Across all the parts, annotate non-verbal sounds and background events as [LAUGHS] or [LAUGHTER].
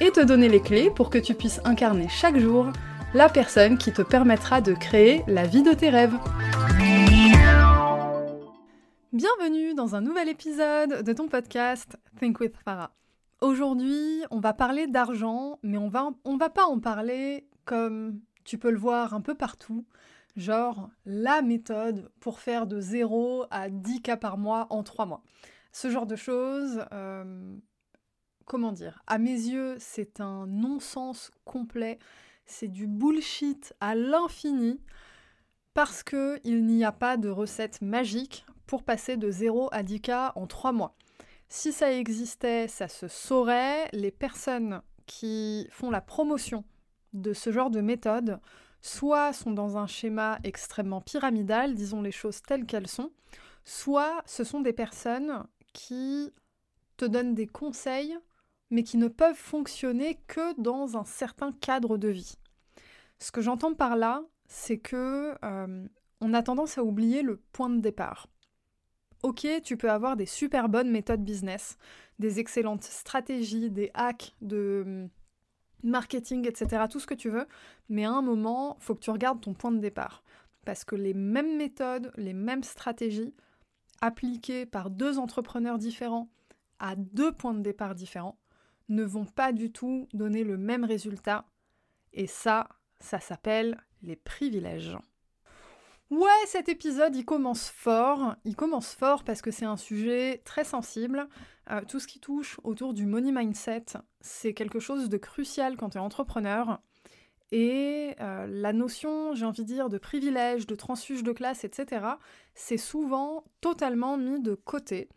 et te donner les clés pour que tu puisses incarner chaque jour la personne qui te permettra de créer la vie de tes rêves. Bienvenue dans un nouvel épisode de ton podcast Think with Farah. Aujourd'hui, on va parler d'argent, mais on va, on va pas en parler comme tu peux le voir un peu partout, genre la méthode pour faire de 0 à 10 cas par mois en 3 mois. Ce genre de choses, euh, comment dire, à mes yeux, c'est un non-sens complet, c'est du bullshit à l'infini, parce qu'il n'y a pas de recette magique pour passer de 0 à 10K en 3 mois. Si ça existait, ça se saurait. Les personnes qui font la promotion de ce genre de méthode, soit sont dans un schéma extrêmement pyramidal, disons les choses telles qu'elles sont, soit ce sont des personnes qui te donnent des conseils mais qui ne peuvent fonctionner que dans un certain cadre de vie. Ce que j'entends par là, c'est que euh, on a tendance à oublier le point de départ. Ok, tu peux avoir des super bonnes méthodes business, des excellentes stratégies, des hacks de hum, marketing, etc., tout ce que tu veux, mais à un moment, il faut que tu regardes ton point de départ. Parce que les mêmes méthodes, les mêmes stratégies, appliquées par deux entrepreneurs différents à deux points de départ différents, ne vont pas du tout donner le même résultat. Et ça, ça s'appelle les privilèges. Ouais, cet épisode, il commence fort. Il commence fort parce que c'est un sujet très sensible. Euh, tout ce qui touche autour du money mindset, c'est quelque chose de crucial quand tu es entrepreneur. Et euh, la notion, j'ai envie de dire, de privilège, de transfuge de classe, etc., c'est souvent totalement mis de côté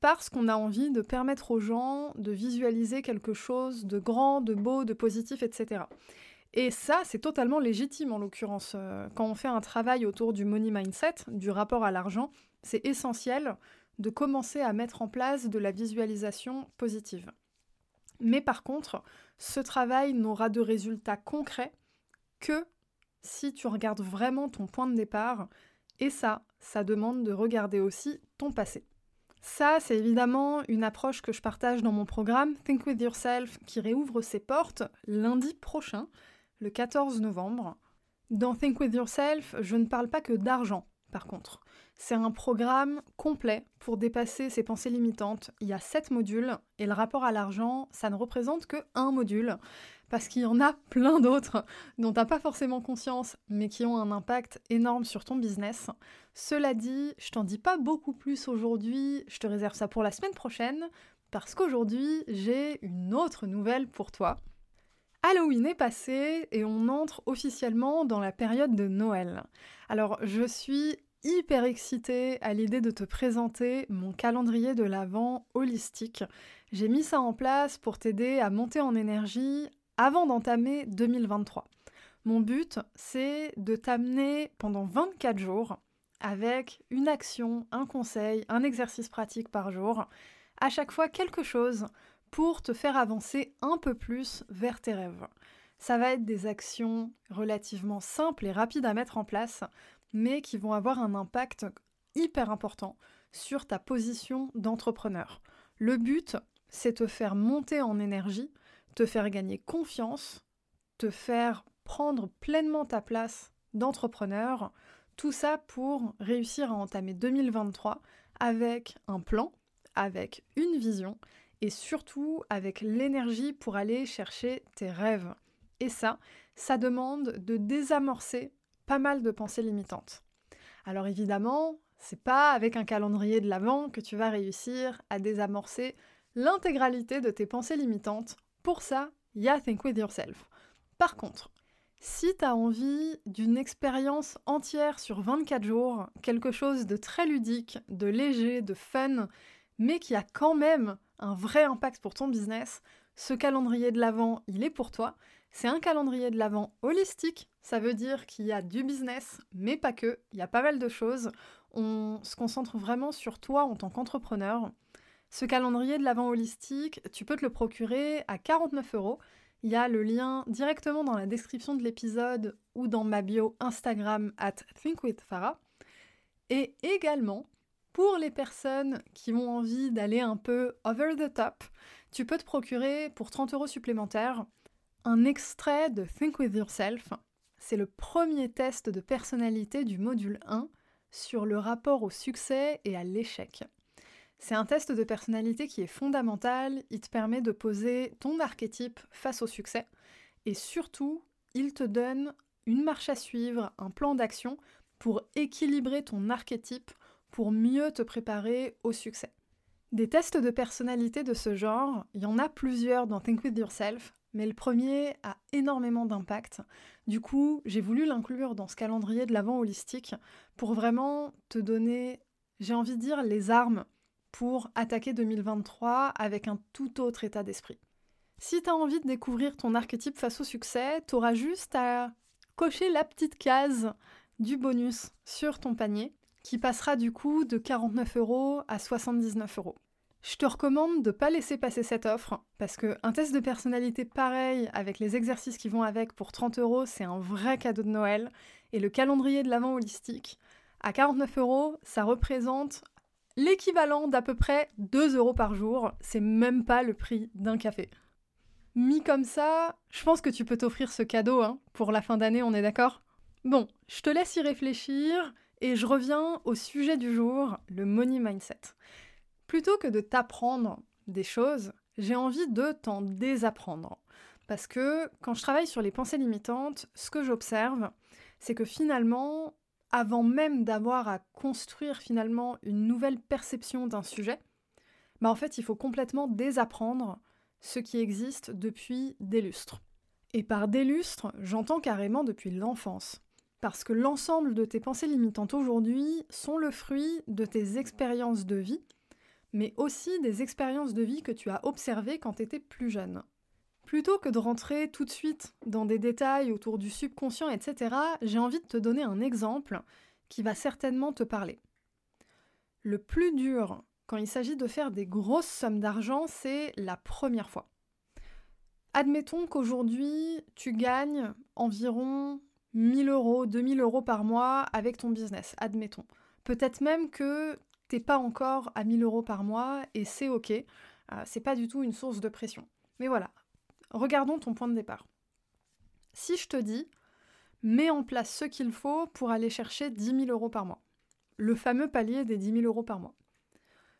parce qu'on a envie de permettre aux gens de visualiser quelque chose de grand, de beau, de positif, etc. Et ça, c'est totalement légitime en l'occurrence. Euh, quand on fait un travail autour du money mindset, du rapport à l'argent, c'est essentiel de commencer à mettre en place de la visualisation positive. Mais par contre, ce travail n'aura de résultats concrets que si tu regardes vraiment ton point de départ, et ça, ça demande de regarder aussi ton passé. Ça, c'est évidemment une approche que je partage dans mon programme Think With Yourself qui réouvre ses portes lundi prochain, le 14 novembre. Dans Think With Yourself, je ne parle pas que d'argent, par contre. C'est un programme complet pour dépasser ses pensées limitantes. Il y a sept modules et le rapport à l'argent, ça ne représente que un module parce qu'il y en a plein d'autres dont tu n'as pas forcément conscience, mais qui ont un impact énorme sur ton business. Cela dit, je t'en dis pas beaucoup plus aujourd'hui, je te réserve ça pour la semaine prochaine, parce qu'aujourd'hui, j'ai une autre nouvelle pour toi. Halloween est passé et on entre officiellement dans la période de Noël. Alors, je suis hyper excitée à l'idée de te présenter mon calendrier de l'Avent holistique. J'ai mis ça en place pour t'aider à monter en énergie, avant d'entamer 2023. Mon but, c'est de t'amener pendant 24 jours avec une action, un conseil, un exercice pratique par jour, à chaque fois quelque chose pour te faire avancer un peu plus vers tes rêves. Ça va être des actions relativement simples et rapides à mettre en place, mais qui vont avoir un impact hyper important sur ta position d'entrepreneur. Le but, c'est te faire monter en énergie te faire gagner confiance, te faire prendre pleinement ta place d'entrepreneur, tout ça pour réussir à entamer 2023 avec un plan, avec une vision et surtout avec l'énergie pour aller chercher tes rêves. Et ça, ça demande de désamorcer pas mal de pensées limitantes. Alors évidemment, c'est pas avec un calendrier de l'avant que tu vas réussir à désamorcer l'intégralité de tes pensées limitantes pour ça, il y a Think With Yourself. Par contre, si tu as envie d'une expérience entière sur 24 jours, quelque chose de très ludique, de léger, de fun, mais qui a quand même un vrai impact pour ton business, Ce calendrier de l'Avent, il est pour toi. C'est un calendrier de l'Avent holistique, ça veut dire qu'il y a du business, mais pas que, il y a pas mal de choses. On se concentre vraiment sur toi en tant qu'entrepreneur. Ce calendrier de l'Avent holistique, tu peux te le procurer à 49 euros. Il y a le lien directement dans la description de l'épisode ou dans ma bio Instagram at thinkwithfarah. Et également, pour les personnes qui ont envie d'aller un peu over the top, tu peux te procurer pour 30 euros supplémentaires un extrait de Think With Yourself. C'est le premier test de personnalité du module 1 sur le rapport au succès et à l'échec. C'est un test de personnalité qui est fondamental, il te permet de poser ton archétype face au succès et surtout, il te donne une marche à suivre, un plan d'action pour équilibrer ton archétype pour mieux te préparer au succès. Des tests de personnalité de ce genre, il y en a plusieurs dans Think With Yourself, mais le premier a énormément d'impact. Du coup, j'ai voulu l'inclure dans ce calendrier de l'avant holistique pour vraiment te donner, j'ai envie de dire, les armes pour attaquer 2023 avec un tout autre état d'esprit. Si tu as envie de découvrir ton archétype face au succès, tu auras juste à cocher la petite case du bonus sur ton panier qui passera du coup de 49 euros à 79 euros. Je te recommande de ne pas laisser passer cette offre parce qu'un test de personnalité pareil avec les exercices qui vont avec pour 30 euros, c'est un vrai cadeau de Noël. Et le calendrier de l'avant holistique, à 49 euros, ça représente l'équivalent d'à peu près 2 euros par jour. C'est même pas le prix d'un café. Mis comme ça, je pense que tu peux t'offrir ce cadeau hein, pour la fin d'année, on est d'accord? Bon, je te laisse y réfléchir et je reviens au sujet du jour, le money mindset. Plutôt que de t'apprendre des choses, j'ai envie de t'en désapprendre. Parce que quand je travaille sur les pensées limitantes, ce que j'observe, c'est que finalement, avant même d'avoir à construire finalement une nouvelle perception d'un sujet, bah en fait, il faut complètement désapprendre ce qui existe depuis des lustres. Et par des lustres, j'entends carrément depuis l'enfance. Parce que l'ensemble de tes pensées limitantes aujourd'hui sont le fruit de tes expériences de vie, mais aussi des expériences de vie que tu as observées quand tu étais plus jeune. Plutôt que de rentrer tout de suite dans des détails autour du subconscient, etc., j'ai envie de te donner un exemple qui va certainement te parler. Le plus dur quand il s'agit de faire des grosses sommes d'argent, c'est la première fois. Admettons qu'aujourd'hui, tu gagnes environ 1000 euros, 2000 euros par mois avec ton business, admettons. Peut-être même que t'es pas encore à 1000 euros par mois et c'est ok. Euh, c'est pas du tout une source de pression. Mais voilà, regardons ton point de départ. Si je te dis, mets en place ce qu'il faut pour aller chercher 10 000 euros par mois, le fameux palier des 10 000 euros par mois.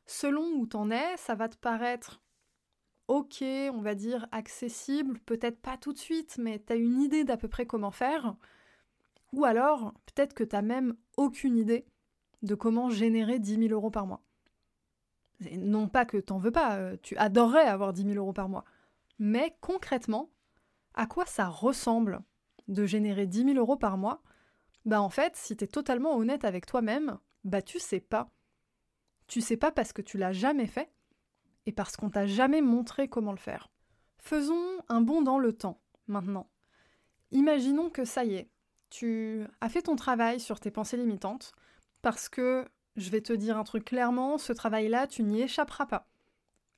Selon où t'en es, ça va te paraître ok, on va dire accessible, peut-être pas tout de suite, mais t'as une idée d'à peu près comment faire. Ou alors, peut-être que t'as même aucune idée de comment générer 10 000 euros par mois. non pas que t'en veux pas, euh, tu adorerais avoir 10 000 euros par mois. Mais concrètement, à quoi ça ressemble de générer 10 000 euros par mois? Bah en fait, si t'es totalement honnête avec toi-même, bah tu sais pas. Tu sais pas parce que tu l'as jamais fait et parce qu'on t'a jamais montré comment le faire. Faisons un bond dans le temps, maintenant. Imaginons que ça y est, tu as fait ton travail sur tes pensées limitantes, parce que, je vais te dire un truc clairement, ce travail-là, tu n'y échapperas pas.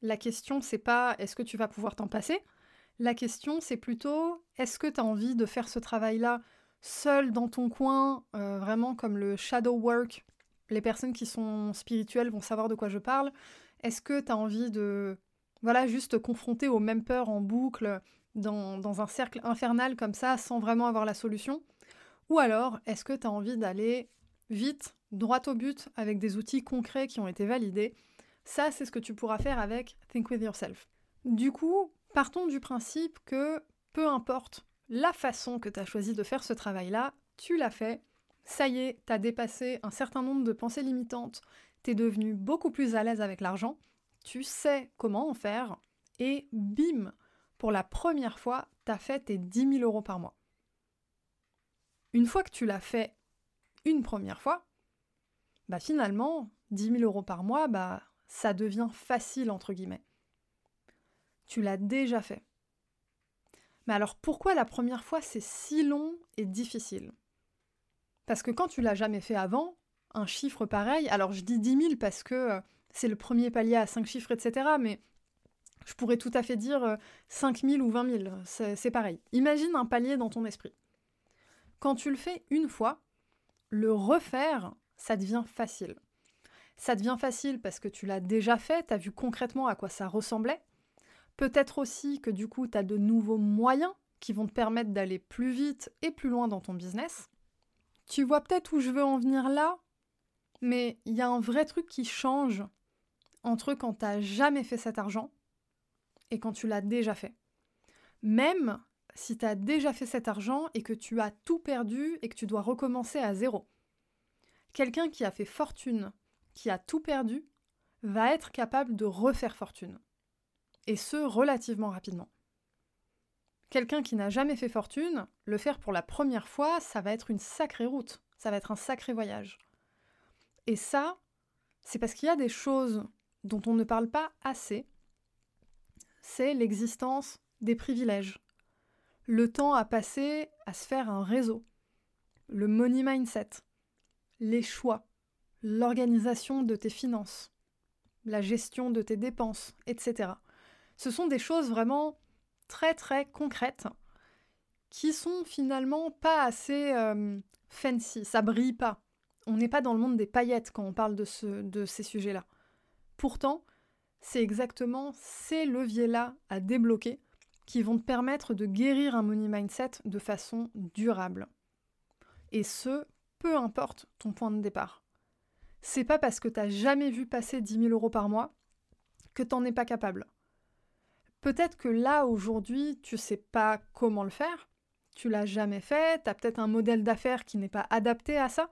La question, c'est pas est-ce que tu vas pouvoir t'en passer? La question, c'est plutôt est-ce que tu as envie de faire ce travail-là seul dans ton coin, euh, vraiment comme le shadow work? Les personnes qui sont spirituelles vont savoir de quoi je parle. Est-ce que tu as envie de, voilà, juste te confronter aux mêmes peurs en boucle dans, dans un cercle infernal comme ça sans vraiment avoir la solution? Ou alors, est-ce que tu as envie d'aller vite, droit au but, avec des outils concrets qui ont été validés. Ça, c'est ce que tu pourras faire avec Think With Yourself. Du coup, partons du principe que peu importe la façon que tu as choisi de faire ce travail-là, tu l'as fait, ça y est, tu as dépassé un certain nombre de pensées limitantes, tu es devenu beaucoup plus à l'aise avec l'argent, tu sais comment en faire, et bim, pour la première fois, tu as fait tes 10 000 euros par mois. Une fois que tu l'as fait une première fois, bah finalement, 10 000 euros par mois, bah ça devient facile entre guillemets. Tu l'as déjà fait. Mais alors pourquoi la première fois c'est si long et difficile? Parce que quand tu l'as jamais fait avant, un chiffre pareil, alors je dis 10 000 parce que euh, c'est le premier palier à 5 chiffres, etc. Mais je pourrais tout à fait dire 5 euh, 000 ou 20 000, c'est pareil. Imagine un palier dans ton esprit. Quand tu le fais une fois, le refaire, ça devient facile. Ça devient facile parce que tu l'as déjà fait, tu as vu concrètement à quoi ça ressemblait. Peut-être aussi que du coup, tu as de nouveaux moyens qui vont te permettre d'aller plus vite et plus loin dans ton business. Tu vois peut-être où je veux en venir là, mais il y a un vrai truc qui change entre quand tu n'as jamais fait cet argent et quand tu l'as déjà fait. Même si tu as déjà fait cet argent et que tu as tout perdu et que tu dois recommencer à zéro. Quelqu'un qui a fait fortune, qui a tout perdu, va être capable de refaire fortune. Et ce, relativement rapidement. Quelqu'un qui n'a jamais fait fortune, le faire pour la première fois, ça va être une sacrée route, ça va être un sacré voyage. Et ça, c'est parce qu'il y a des choses dont on ne parle pas assez, c'est l'existence des privilèges le temps à passer à se faire un réseau, le money mindset, les choix, l'organisation de tes finances, la gestion de tes dépenses, etc. Ce sont des choses vraiment très très concrètes qui sont finalement pas assez euh, fancy, ça brille pas. On n'est pas dans le monde des paillettes quand on parle de, de ces sujets-là. Pourtant, c'est exactement ces leviers-là à débloquer qui vont te permettre de guérir un money mindset de façon durable. Et ce, peu importe ton point de départ. C'est pas parce que t'as jamais vu passer 10 000 euros par mois que t'en es pas capable. Peut-être que là, aujourd'hui, tu sais pas comment le faire, tu l'as jamais fait, t'as peut-être un modèle d'affaires qui n'est pas adapté à ça,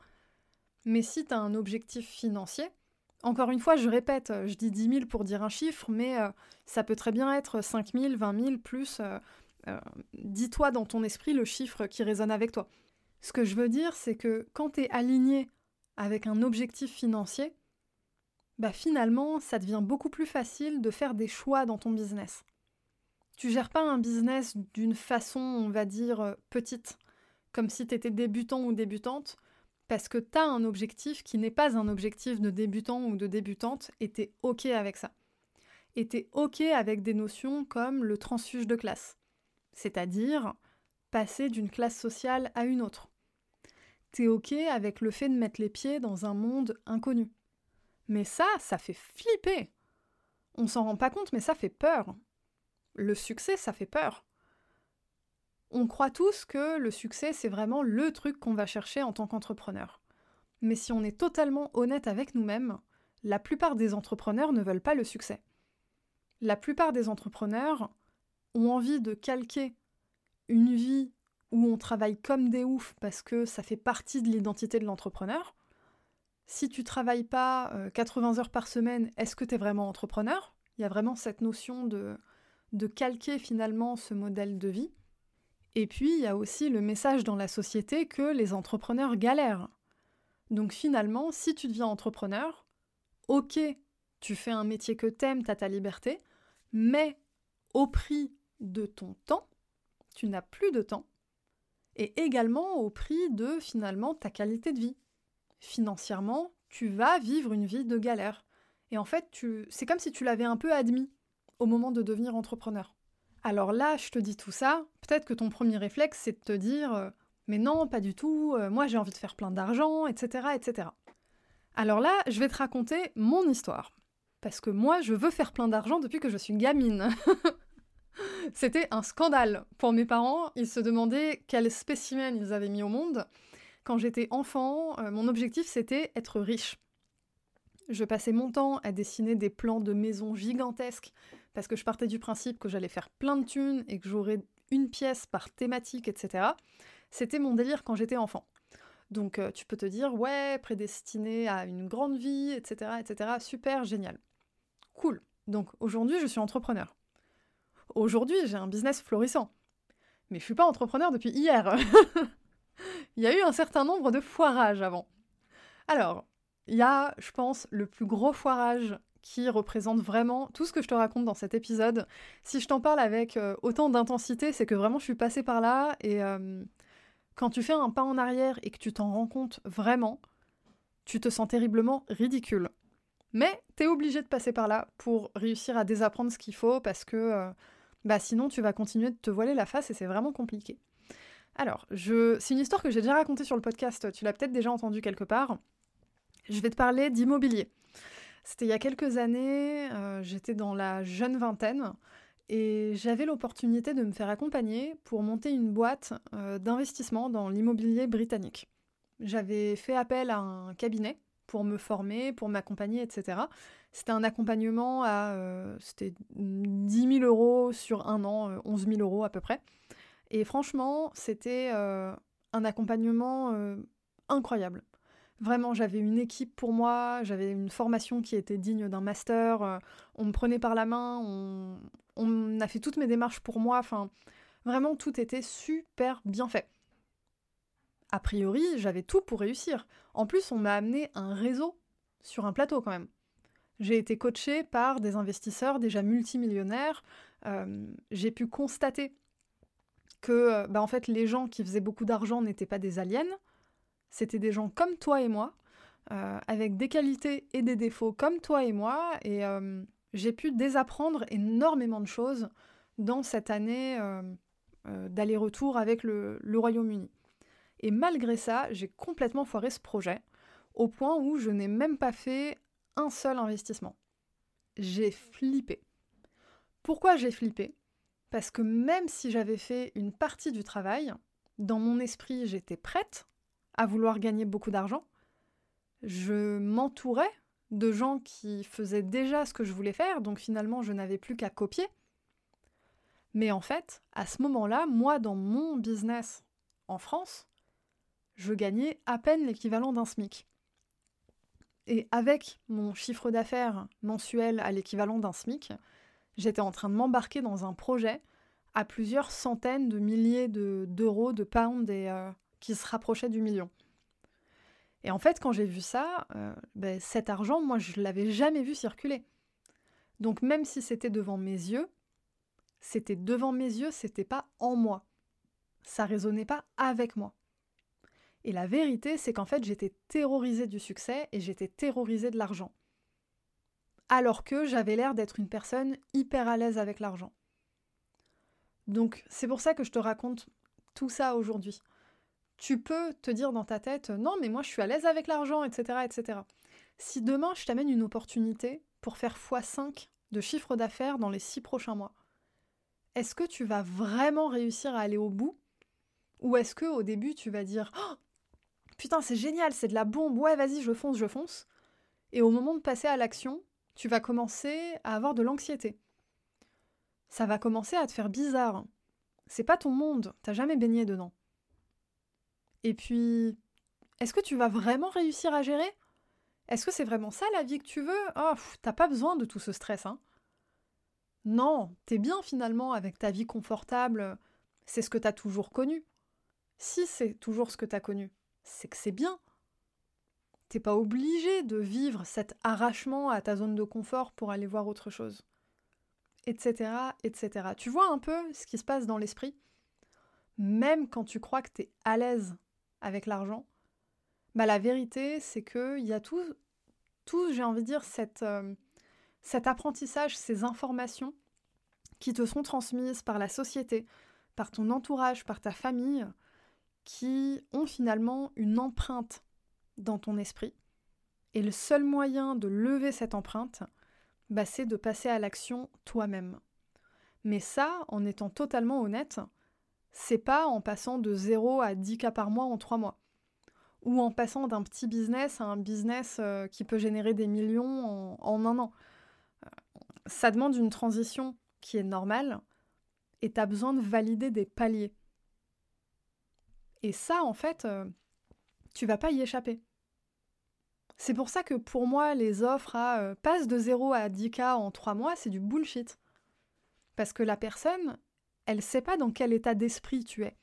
mais si t'as un objectif financier, encore une fois, je répète, je dis 10 000 pour dire un chiffre, mais euh, ça peut très bien être 5 000, 20 000, plus. Euh, euh, dis-toi dans ton esprit le chiffre qui résonne avec toi. Ce que je veux dire, c'est que quand tu es aligné avec un objectif financier, bah finalement, ça devient beaucoup plus facile de faire des choix dans ton business. Tu gères pas un business d'une façon, on va dire, petite, comme si tu étais débutant ou débutante parce que tu as un objectif qui n'est pas un objectif de débutant ou de débutante et tu es OK avec ça. Et tu es OK avec des notions comme le transfuge de classe, c'est-à-dire passer d'une classe sociale à une autre. OK avec le fait de mettre les pieds dans un monde inconnu. Mais ça, ça fait flipper. On s'en rend pas compte, mais ça fait peur. Le succès, ça fait peur. On croit tous que le succès, c'est vraiment le truc qu'on va chercher en tant qu'entrepreneur. Mais si on est totalement honnête avec nous-mêmes, la plupart des entrepreneurs ne veulent pas le succès. La plupart des entrepreneurs ont envie de calquer une vie où on travaille comme des oufs parce que ça fait partie de l'identité de l'entrepreneur. Si tu travailles pas 80 euh, heures par semaine, est-ce que tu es vraiment entrepreneur? Il y a vraiment cette notion de, de calquer finalement ce modèle de vie. Et puis, il y a aussi le message dans la société que les entrepreneurs galèrent. Donc finalement, si tu deviens entrepreneur, ok, tu fais un métier que t'aimes, t'as ta liberté, mais au prix de ton temps, tu n'as plus de temps, et également au prix de finalement ta qualité de vie. Financièrement, tu vas vivre une vie de galère. Et en fait, tu... c'est comme si tu l'avais un peu admis au moment de devenir entrepreneur. Alors là, je te dis tout ça, peut-être que ton premier réflexe, c'est de te dire euh, Mais non, pas du tout, euh, moi j'ai envie de faire plein d'argent, etc., etc. Alors là, je vais te raconter mon histoire. Parce que moi, je veux faire plein d'argent depuis que je suis gamine. [LAUGHS] C'était un scandale. Pour mes parents, ils se demandaient quel spécimen ils avaient mis au monde. Quand j'étais enfant, euh, mon objectif c'était être riche. Je passais mon temps à dessiner des plans de maisons gigantesques parce que je partais du principe que j'allais faire plein de thunes et que j'aurais une pièce par thématique, etc. C'était mon délire quand j'étais enfant. Donc euh, tu peux te dire, ouais, prédestiné à une grande vie, etc., etc., super, génial. Cool. Donc aujourd'hui, je suis entrepreneur. Aujourd'hui, j'ai un business florissant. Mais je suis pas entrepreneur depuis hier. [LAUGHS] il y a eu un certain nombre de foirages avant. Alors, il y a, je pense, le plus gros foirage qui représente vraiment tout ce que je te raconte dans cet épisode. Si je t'en parle avec euh, autant d'intensité, c'est que vraiment je suis passée par là et euh, quand tu fais un pas en arrière et que tu t'en rends compte vraiment, tu te sens terriblement ridicule. Mais t'es obligé de passer par là pour réussir à désapprendre ce qu'il faut parce que euh, bah sinon tu vas continuer de te voiler la face et c'est vraiment compliqué. Alors, je... c'est une histoire que j'ai déjà racontée sur le podcast, tu l'as peut-être déjà entendue quelque part. Je vais te parler d'immobilier. C'était il y a quelques années, euh, j'étais dans la jeune vingtaine et j'avais l'opportunité de me faire accompagner pour monter une boîte euh, d'investissement dans l'immobilier britannique. J'avais fait appel à un cabinet pour me former, pour m'accompagner, etc. C'était un accompagnement à euh, c'était 10 000 euros sur un an, 11 000 euros à peu près. Et franchement, c'était un accompagnement incroyable. Vraiment, j'avais une équipe pour moi, j'avais une formation qui était digne d'un master, euh, on me prenait par la main, on, on a fait toutes mes démarches pour moi, enfin, vraiment, tout était super bien fait. A priori, j'avais tout pour réussir. En plus, on m'a amené un réseau sur un plateau quand même. J'ai été coachée par des investisseurs déjà multimillionnaires. Euh, j'ai pu constater que euh, bah, en fait, les gens qui faisaient beaucoup d'argent n'étaient pas des aliens, c'était des gens comme toi et moi, euh, avec des qualités et des défauts comme toi et moi, et j'ai pu désapprendre énormément de choses dans cette année d'aller-retour avec le Royaume-Uni. Et malgré ça, j'ai complètement foiré ce projet, au point où je n'ai même pas fait un seul investissement. J'ai flippé. Pourquoi j'ai flippé? Parce que même si j'avais fait une partie du travail, dans mon esprit j'étais prête, à vouloir gagner beaucoup d'argent. Je m'entourais de gens qui faisaient déjà ce que je voulais faire, donc finalement je n'avais plus qu'à copier. Mais en fait, à ce moment-là, moi dans mon business en France, je gagnais à peine l'équivalent d'un SMIC. Et avec mon chiffre d'affaires mensuel à l'équivalent d'un SMIC, j'étais en train de m'embarquer dans un projet à plusieurs centaines de milliers d'euros, de, pounds et, euh, qui se rapprochait du million. Et en fait, quand j'ai vu ça, euh, ben, cet argent, moi, je ne l'avais jamais vu circuler. Donc même si c'était devant mes yeux, c'était devant mes yeux, c'était pas en moi. Ça résonnait pas avec moi. Et la vérité, c'est qu'en fait, j'étais terrorisée du succès et j'étais terrorisée de l'argent. Alors que j'avais l'air d'être une personne hyper à l'aise avec l'argent. Donc c'est pour ça que je te raconte tout ça aujourd'hui tu peux te dire dans ta tête non mais moi je suis à l'aise avec l'argent, etc., etc. Si demain je t'amène une opportunité pour faire x5 de chiffre d'affaires dans les 6 prochains mois, est-ce que tu vas vraiment réussir à aller au bout? Ou est-ce que au début tu vas dire oh, putain c'est génial, c'est de la bombe, ouais vas-y je fonce, je fonce Et au moment de passer à l'action, tu vas commencer à avoir de l'anxiété. Ça va commencer à te faire bizarre. C'est pas ton monde, t'as jamais baigné dedans. Et puis, est-ce que tu vas vraiment réussir à gérer? Est-ce que c'est vraiment ça la vie que tu veux? Oh, t'as pas besoin de tout ce stress, hein Non, t'es bien finalement avec ta vie confortable, c'est ce que t'as toujours connu. Si c'est toujours ce que t'as connu, c'est que c'est bien. T'es pas obligé de vivre cet arrachement à ta zone de confort pour aller voir autre chose. Etc. etc. Tu vois un peu ce qui se passe dans l'esprit? Même quand tu crois que t'es à l'aise avec l'argent, bah la vérité c'est qu'il y a tout, tout j'ai envie de dire, euh, cet apprentissage, ces informations qui te sont transmises par la société, par ton entourage, par ta famille, qui ont finalement une empreinte dans ton esprit. Et le seul moyen de lever cette empreinte, bah, c'est de passer à l'action toi-même. Mais ça, en étant totalement honnête, c'est pas en passant de 0 à 10 cas par mois en 3 mois. Ou en passant d'un petit business à un business euh, qui peut générer des millions en, un an. Euh, ça demande une transition qui est normale et tu as besoin de valider des paliers. Et ça, en fait, euh, tu vas pas y échapper. C'est pour ça que pour moi, les offres à passe de 0 à 10K en 3 mois, c'est du bullshit. Parce que la personne, elle sait pas dans quel état d'esprit tu es.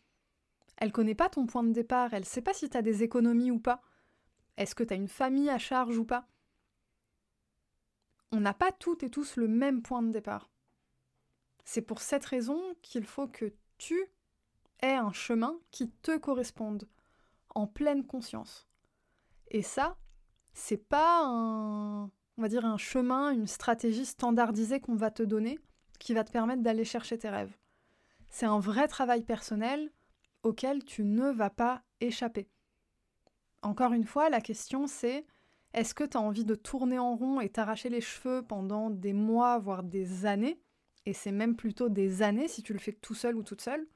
Elle connaît pas ton point de départ, elle sait pas si tu as des économies ou pas. Est-ce que tu as une famille à charge ou pas? On n'a pas toutes et tous le même point de départ. C'est pour cette raison qu'il faut que tu aies un chemin qui te corresponde, en pleine conscience. Et ça, c'est pas un, va dire un chemin, une stratégie standardisée qu'on va te donner qui va te permettre d'aller chercher tes rêves. C'est un vrai travail personnel auquel tu ne vas pas échapper. Encore une fois, la question c'est est-ce que tu as envie de tourner en rond et t'arracher les cheveux pendant des mois, voire des années? Et c'est même plutôt des années si tu le fais tout seul ou toute seule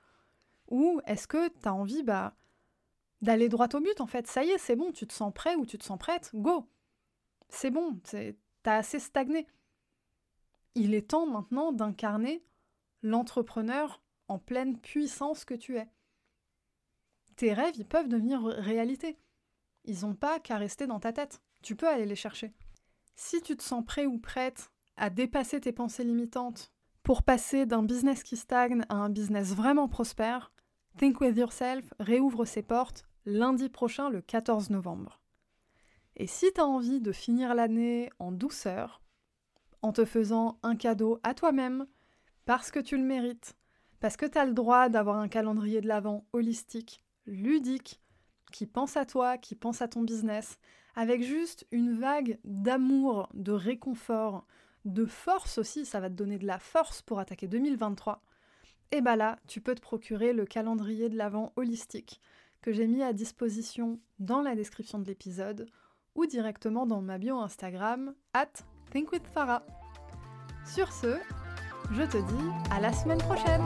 Ou est-ce que tu as envie bah, d'aller droit au but en fait? Ça y est, c'est bon, tu te sens prêt ou tu te sens prête Go C'est bon, t'as assez stagné. Il est temps maintenant d'incarner l'entrepreneur en pleine puissance que tu es. Tes rêves, ils peuvent devenir réalité. Ils n'ont pas qu'à rester dans ta tête. Tu peux aller les chercher. Si tu te sens prêt ou prête à dépasser tes pensées limitantes pour passer d'un business qui stagne à un business vraiment prospère, Think With Yourself réouvre ses portes lundi prochain le 14 novembre. Et si tu as envie de finir l'année en douceur, en te faisant un cadeau à toi-même, parce que tu le mérites, parce que tu as le droit d'avoir un calendrier de l'Avent holistique, ludique, qui pense à toi, qui pense à ton business, avec juste une vague d'amour, de réconfort, de force aussi, ça va te donner de la force pour attaquer 2023, et bah là, tu peux te procurer le calendrier de l'Avent holistique que j'ai mis à disposition dans la description de l'épisode ou directement dans ma bio Instagram at thinkwithfarah. Sur ce, je te dis à la semaine prochaine